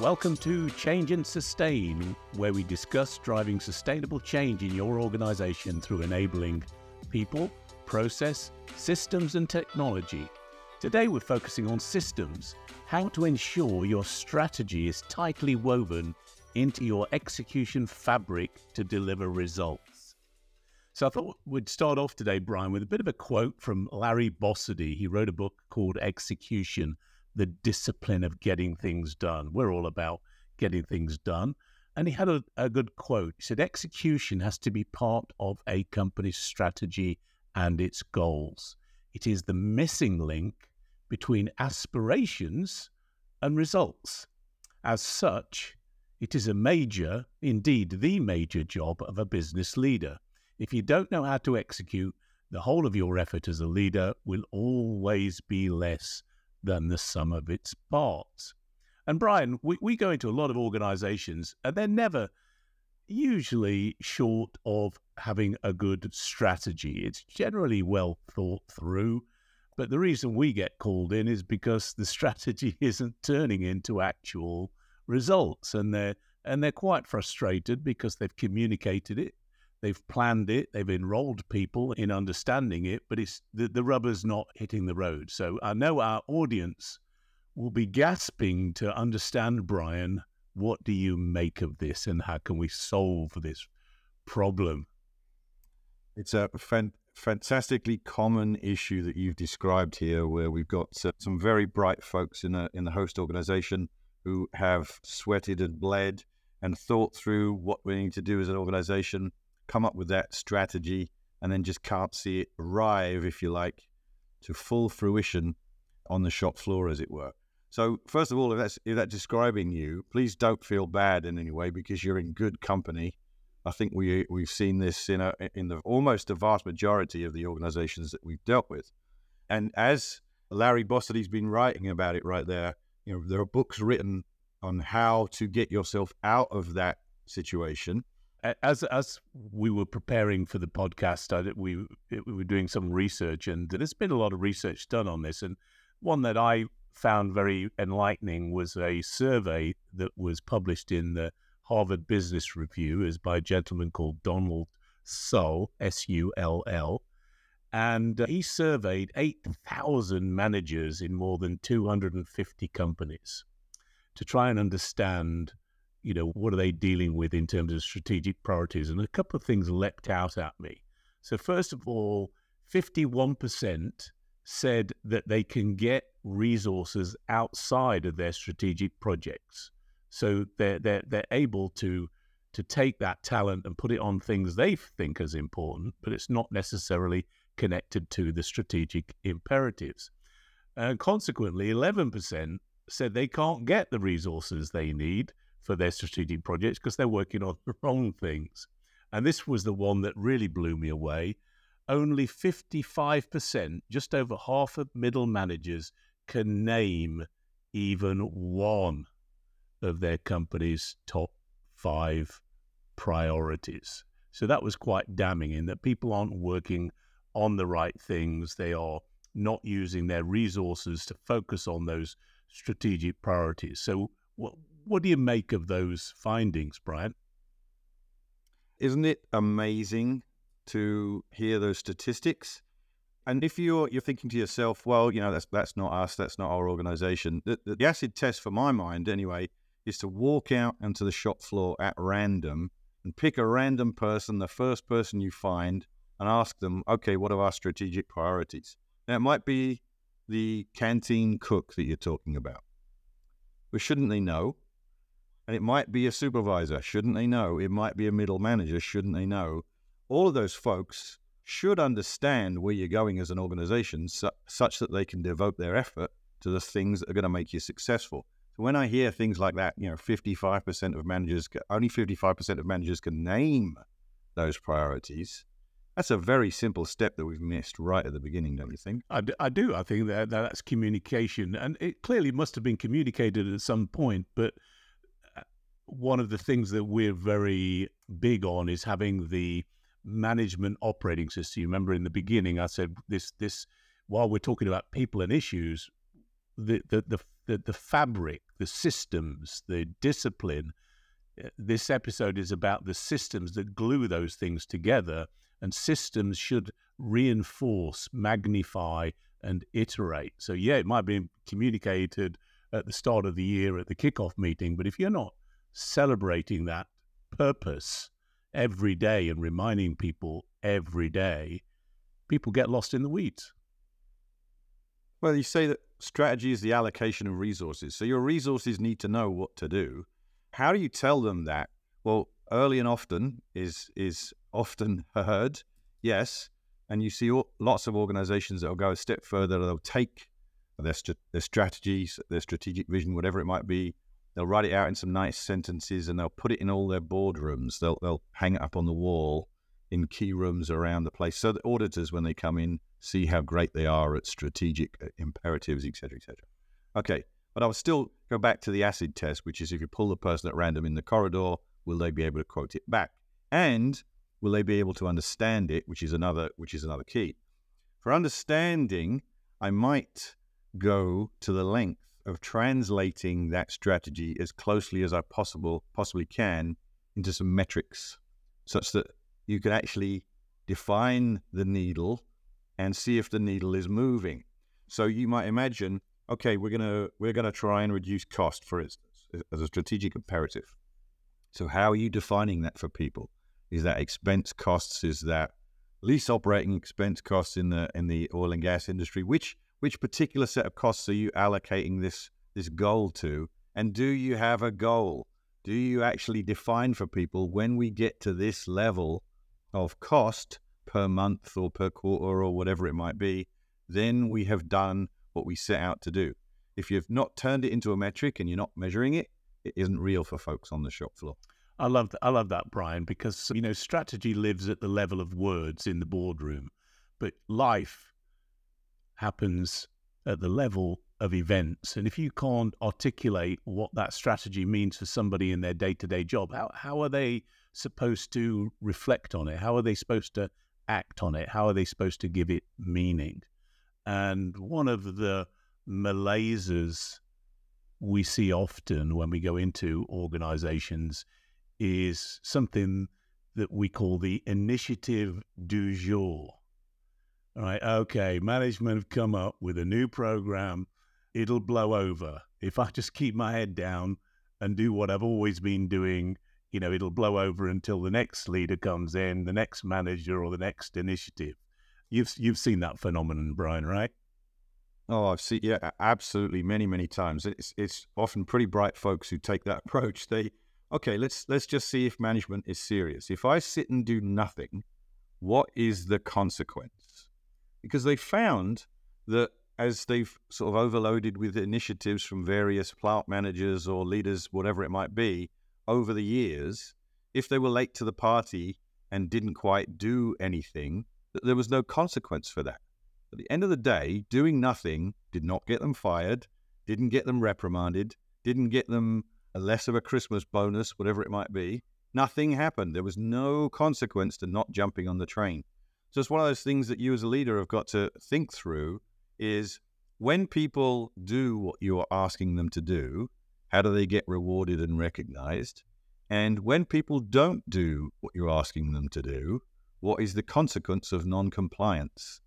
Welcome to Change and Sustain, where we discuss driving sustainable change in your organization through enabling people, process, systems, and technology. Today, we're focusing on systems, how to ensure your strategy is tightly woven into your execution fabric to deliver results. So, I thought we'd start off today, Brian, with a bit of a quote from Larry Bossidy. He wrote a book called Execution the discipline of getting things done. We're all about getting things done. And he had a, a good quote. He said, Execution has to be part of a company's strategy and its goals. It is the missing link between aspirations and results. As such, it is a major, indeed the major job of a business leader. If you don't know how to execute, the whole of your effort as a leader will always be less than the sum of its parts. And Brian, we, we go into a lot of organizations and they're never usually short of having a good strategy. It's generally well thought through. But the reason we get called in is because the strategy isn't turning into actual results. And they're and they're quite frustrated because they've communicated it They've planned it, they've enrolled people in understanding it, but it's the, the rubber's not hitting the road. So I know our audience will be gasping to understand, Brian, what do you make of this and how can we solve this problem? It's a fan- fantastically common issue that you've described here, where we've got some very bright folks in, a, in the host organization who have sweated and bled and thought through what we need to do as an organization come up with that strategy and then just can't see it arrive, if you like, to full fruition on the shop floor, as it were. So, first of all, if that's if that's describing you, please don't feel bad in any way because you're in good company. I think we we've seen this in a, in the almost the vast majority of the organisations that we've dealt with, and as Larry Bossidy's been writing about it right there, you know there are books written on how to get yourself out of that situation as as we were preparing for the podcast, I, we we were doing some research, and there's been a lot of research done on this. And one that I found very enlightening was a survey that was published in the Harvard Business Review, is by a gentleman called Donald Sull, S U L L, and he surveyed eight thousand managers in more than two hundred and fifty companies to try and understand you know, what are they dealing with in terms of strategic priorities? And a couple of things leapt out at me. So, first of all, 51% said that they can get resources outside of their strategic projects. So they're, they're, they're able to, to take that talent and put it on things they think as important, but it's not necessarily connected to the strategic imperatives. And consequently, 11% said they can't get the resources they need for their strategic projects because they're working on the wrong things. And this was the one that really blew me away. Only 55%, just over half of middle managers, can name even one of their company's top five priorities. So that was quite damning in that people aren't working on the right things. They are not using their resources to focus on those strategic priorities. So, what, what do you make of those findings, Brian? Isn't it amazing to hear those statistics? And if you're you're thinking to yourself, well, you know, that's that's not us, that's not our organization. The, the, the acid test, for my mind, anyway, is to walk out onto the shop floor at random and pick a random person, the first person you find, and ask them, okay, what are our strategic priorities? Now, it might be the canteen cook that you're talking about. But shouldn't they know? And it might be a supervisor, shouldn't they know? It might be a middle manager, shouldn't they know? All of those folks should understand where you're going as an organization su- such that they can devote their effort to the things that are going to make you successful. So when I hear things like that, you know, 55% of managers, only 55% of managers can name those priorities. That's a very simple step that we've missed right at the beginning, don't you think? I do. I, do. I think that that's communication. And it clearly must have been communicated at some point, but one of the things that we're very big on is having the management operating system. You remember in the beginning, I said this this while we're talking about people and issues, the the the the, the fabric, the systems, the discipline. Uh, this episode is about the systems that glue those things together, and systems should reinforce, magnify, and iterate. So, yeah, it might be communicated at the start of the year at the kickoff meeting, but if you're not celebrating that purpose every day and reminding people every day, people get lost in the weeds. Well, you say that strategy is the allocation of resources. So your resources need to know what to do. How do you tell them that? Well, early and often is is often heard, yes. And you see lots of organizations that will go a step further. They'll take their, their strategies, their strategic vision, whatever it might be. They'll write it out in some nice sentences and they'll put it in all their boardrooms. They'll, they'll hang it up on the wall in key rooms around the place so that auditors, when they come in, see how great they are at strategic uh, imperatives, etc., etc. Okay, but I will still go back to the acid test, which is if you pull the person at random in the corridor, will they be able to quote it back, and will they be able to understand it, which is another which is another key. For understanding, I might go to the length of translating that strategy as closely as I possible possibly can into some metrics, such that you can actually define the needle and see if the needle is moving. So you might imagine, okay, we're gonna we're gonna try and reduce cost, for instance, as a strategic imperative. So how are you defining that for people? Is that expense costs? Is that lease operating expense costs in the in the oil and gas industry? Which which particular set of costs are you allocating this this goal to? And do you have a goal? Do you actually define for people when we get to this level of cost? per month or per quarter or whatever it might be, then we have done what we set out to do. If you've not turned it into a metric and you're not measuring it, it isn't real for folks on the shop floor. I love. I love that, Brian, because you know strategy lives at the level of words in the boardroom, but life happens at the level of events. And if you can't articulate what that strategy means for somebody in their day-to-day job, how how are they supposed to reflect on it? How are they supposed to act on it? How are they supposed to give it meaning? And one of the malaises we see often when we go into organizations is something that we call the initiative du jour. All right, okay, management have come up with a new program. It'll blow over. If I just keep my head down and do what I've always been doing you know, it'll blow over until the next leader comes in, the next manager or the next initiative. You've you've seen that phenomenon, Brian, right? Oh, I've seen yeah, absolutely many many times. It's it's often pretty bright folks who take that approach. They okay, let's let's just see if management is serious. If I sit and do nothing, what is the consequence? Because they found that as they've sort of overloaded with initiatives from various plant managers or leaders, whatever it might be, over the years, if they were late to the party and didn't quite do anything, that there was no consequence for that. At the end of the day, doing nothing did not get them fired, didn't get them reprimanded, didn't get them a less of a Christmas bonus, whatever it might be. Nothing happened. There was no consequence to not jumping on the train. So it's one of those things that you as a leader have got to think through is when people do what you are asking them to do, how do they get rewarded and recognized? And when people don't do what you're asking them to do, what is the consequence of non-compliance?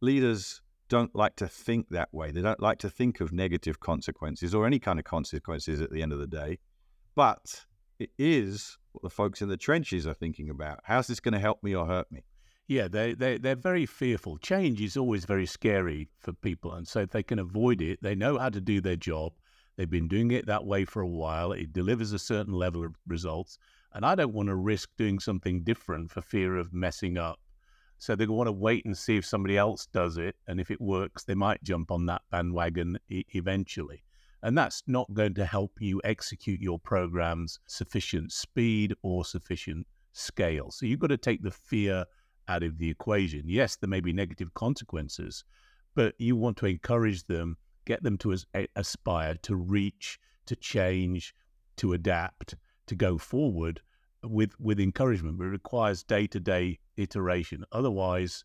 Leaders don't like to think that way. They don't like to think of negative consequences or any kind of consequences at the end of the day. But it is what the folks in the trenches are thinking about. How's this going to help me or hurt me? Yeah, they, they, they're very fearful. Change is always very scary for people. And so if they can avoid it, they know how to do their job. They've been doing it that way for a while. It delivers a certain level of results. And I don't want to risk doing something different for fear of messing up. So they want to wait and see if somebody else does it. And if it works, they might jump on that bandwagon e- eventually. And that's not going to help you execute your programs sufficient speed or sufficient scale. So you've got to take the fear out of the equation. Yes, there may be negative consequences, but you want to encourage them get them to as, aspire to reach, to change, to adapt, to go forward with with encouragement. But it requires day to day iteration. Otherwise,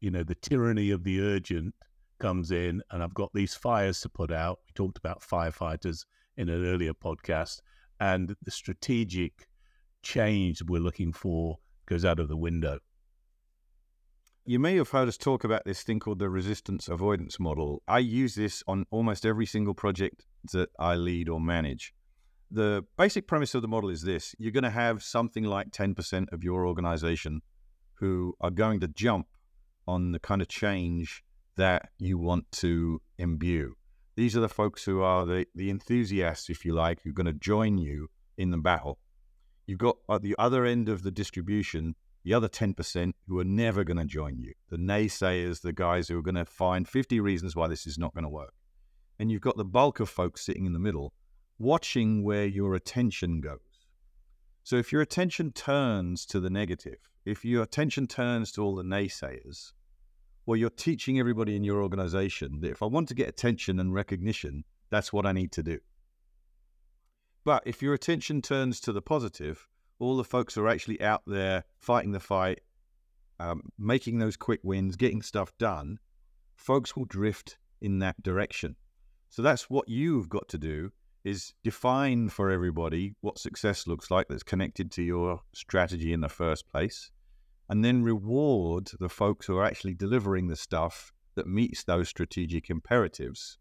you know, the tyranny of the urgent comes in, and I've got these fires to put out. We talked about firefighters in an earlier podcast, and the strategic change we're looking for goes out of the window. You may have heard us talk about this thing called the resistance avoidance model. I use this on almost every single project that I lead or manage. The basic premise of the model is this you're going to have something like 10% of your organization who are going to jump on the kind of change that you want to imbue. These are the folks who are the, the enthusiasts, if you like, who are going to join you in the battle. You've got at the other end of the distribution, the other 10% who are never going to join you, the naysayers, the guys who are going to find 50 reasons why this is not going to work. And you've got the bulk of folks sitting in the middle, watching where your attention goes. So if your attention turns to the negative, if your attention turns to all the naysayers, well, you're teaching everybody in your organization that if I want to get attention and recognition, that's what I need to do. But if your attention turns to the positive, all the folks who are actually out there fighting the fight, um, making those quick wins, getting stuff done, folks will drift in that direction. So that's what you've got to do is define for everybody what success looks like that's connected to your strategy in the first place and then reward the folks who are actually delivering the stuff that meets those strategic imperatives,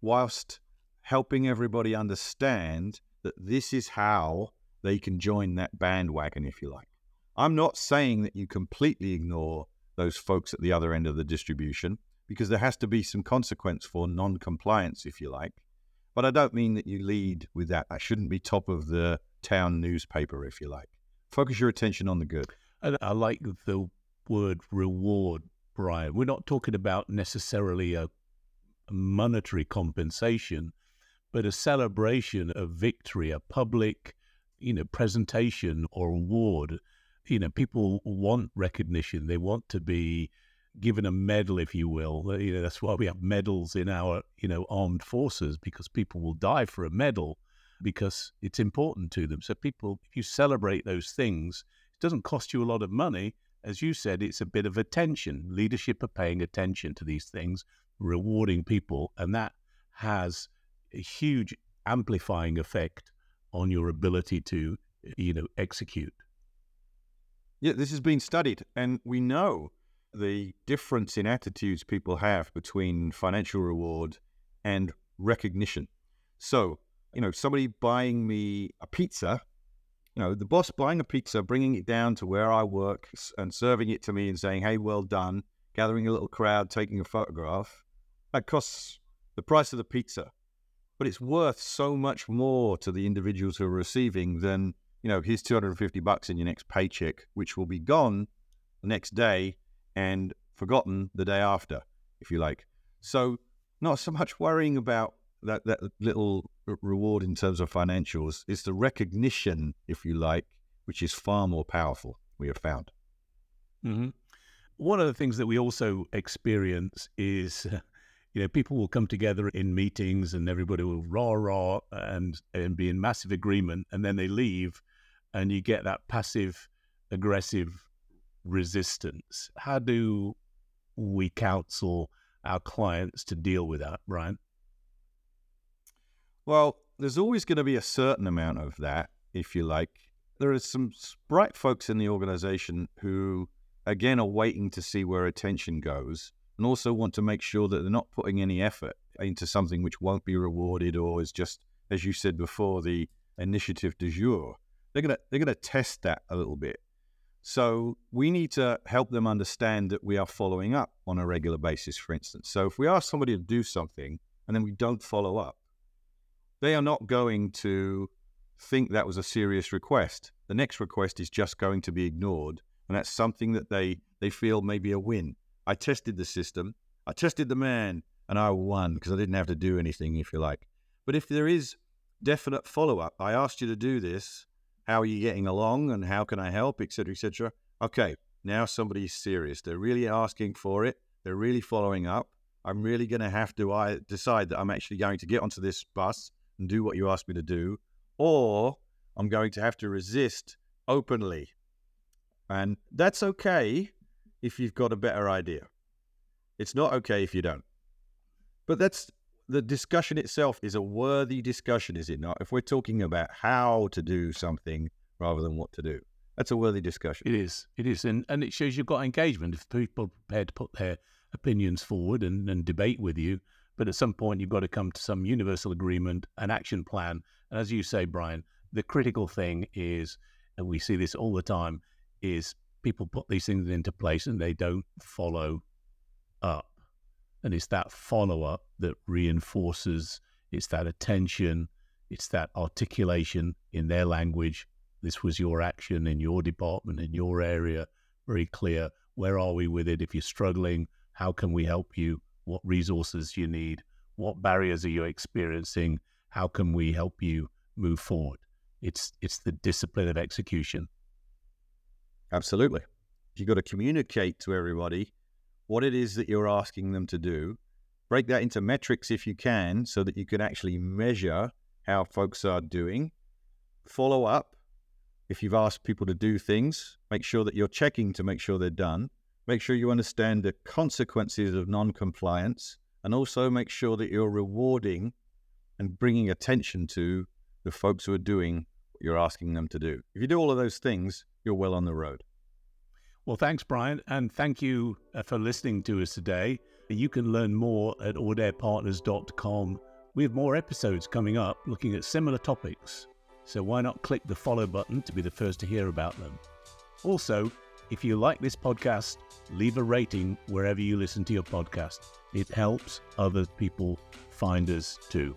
whilst helping everybody understand that this is how they can join that bandwagon, if you like. I'm not saying that you completely ignore those folks at the other end of the distribution, because there has to be some consequence for non compliance, if you like. But I don't mean that you lead with that. That shouldn't be top of the town newspaper, if you like. Focus your attention on the good. And I like the word reward, Brian. We're not talking about necessarily a monetary compensation, but a celebration of victory, a public, you know, presentation or award. You know, people want recognition. They want to be given a medal, if you will. You know, that's why we have medals in our, you know, armed forces because people will die for a medal because it's important to them. So people, if you celebrate those things, it doesn't cost you a lot of money. As you said, it's a bit of attention. Leadership are paying attention to these things, rewarding people, and that has a huge amplifying effect on your ability to, you know, execute. Yeah, this has been studied, and we know the difference in attitudes people have between financial reward and recognition. So, you know, somebody buying me a pizza you know, the boss buying a pizza, bringing it down to where I work and serving it to me and saying, hey, well done, gathering a little crowd, taking a photograph, that costs the price of the pizza. But it's worth so much more to the individuals who are receiving than, you know, here's 250 bucks in your next paycheck, which will be gone the next day and forgotten the day after, if you like. So, not so much worrying about that, that little reward in terms of financials is the recognition, if you like, which is far more powerful, we have found. Mm-hmm. One of the things that we also experience is, you know, people will come together in meetings and everybody will rah rah and, and be in massive agreement, and then they leave, and you get that passive aggressive resistance. How do we counsel our clients to deal with that, Brian? Well, there's always going to be a certain amount of that, if you like. There are some bright folks in the organization who, again, are waiting to see where attention goes and also want to make sure that they're not putting any effort into something which won't be rewarded or is just, as you said before, the initiative du jour. They're gonna they're gonna test that a little bit. So we need to help them understand that we are following up on a regular basis, for instance. So if we ask somebody to do something and then we don't follow up, they are not going to think that was a serious request. The next request is just going to be ignored. And that's something that they, they feel may be a win. I tested the system, I tested the man, and I won because I didn't have to do anything, if you like. But if there is definite follow up, I asked you to do this. How are you getting along and how can I help, etc., etc. Okay, now somebody's serious. They're really asking for it. They're really following up. I'm really going to have to I decide that I'm actually going to get onto this bus and do what you ask me to do, or I'm going to have to resist openly. And that's okay if you've got a better idea. It's not okay if you don't. But that's the discussion itself is a worthy discussion, is it not? If we're talking about how to do something rather than what to do, that's a worthy discussion. It is. It is. And, and it shows you've got engagement. If people are prepared to put their opinions forward and, and debate with you, but at some point you've got to come to some universal agreement, an action plan. And as you say, Brian, the critical thing is, and we see this all the time, is people put these things into place and they don't follow up. And it's that follow up that reinforces, it's that attention, it's that articulation in their language. This was your action in your department, in your area, very clear. Where are we with it? If you're struggling, how can we help you? What resources do you need? What barriers are you experiencing? How can we help you move forward? It's it's the discipline of execution. Absolutely. You've got to communicate to everybody what it is that you're asking them to do. Break that into metrics if you can, so that you can actually measure how folks are doing. Follow up. If you've asked people to do things, make sure that you're checking to make sure they're done. Make sure you understand the consequences of non compliance, and also make sure that you're rewarding and bringing attention to the folks who are doing you're asking them to do. If you do all of those things, you're well on the road. Well, thanks, Brian, and thank you uh, for listening to us today. You can learn more at audairpartners.com. We have more episodes coming up looking at similar topics, so why not click the follow button to be the first to hear about them? Also, if you like this podcast, leave a rating wherever you listen to your podcast. It helps other people find us too.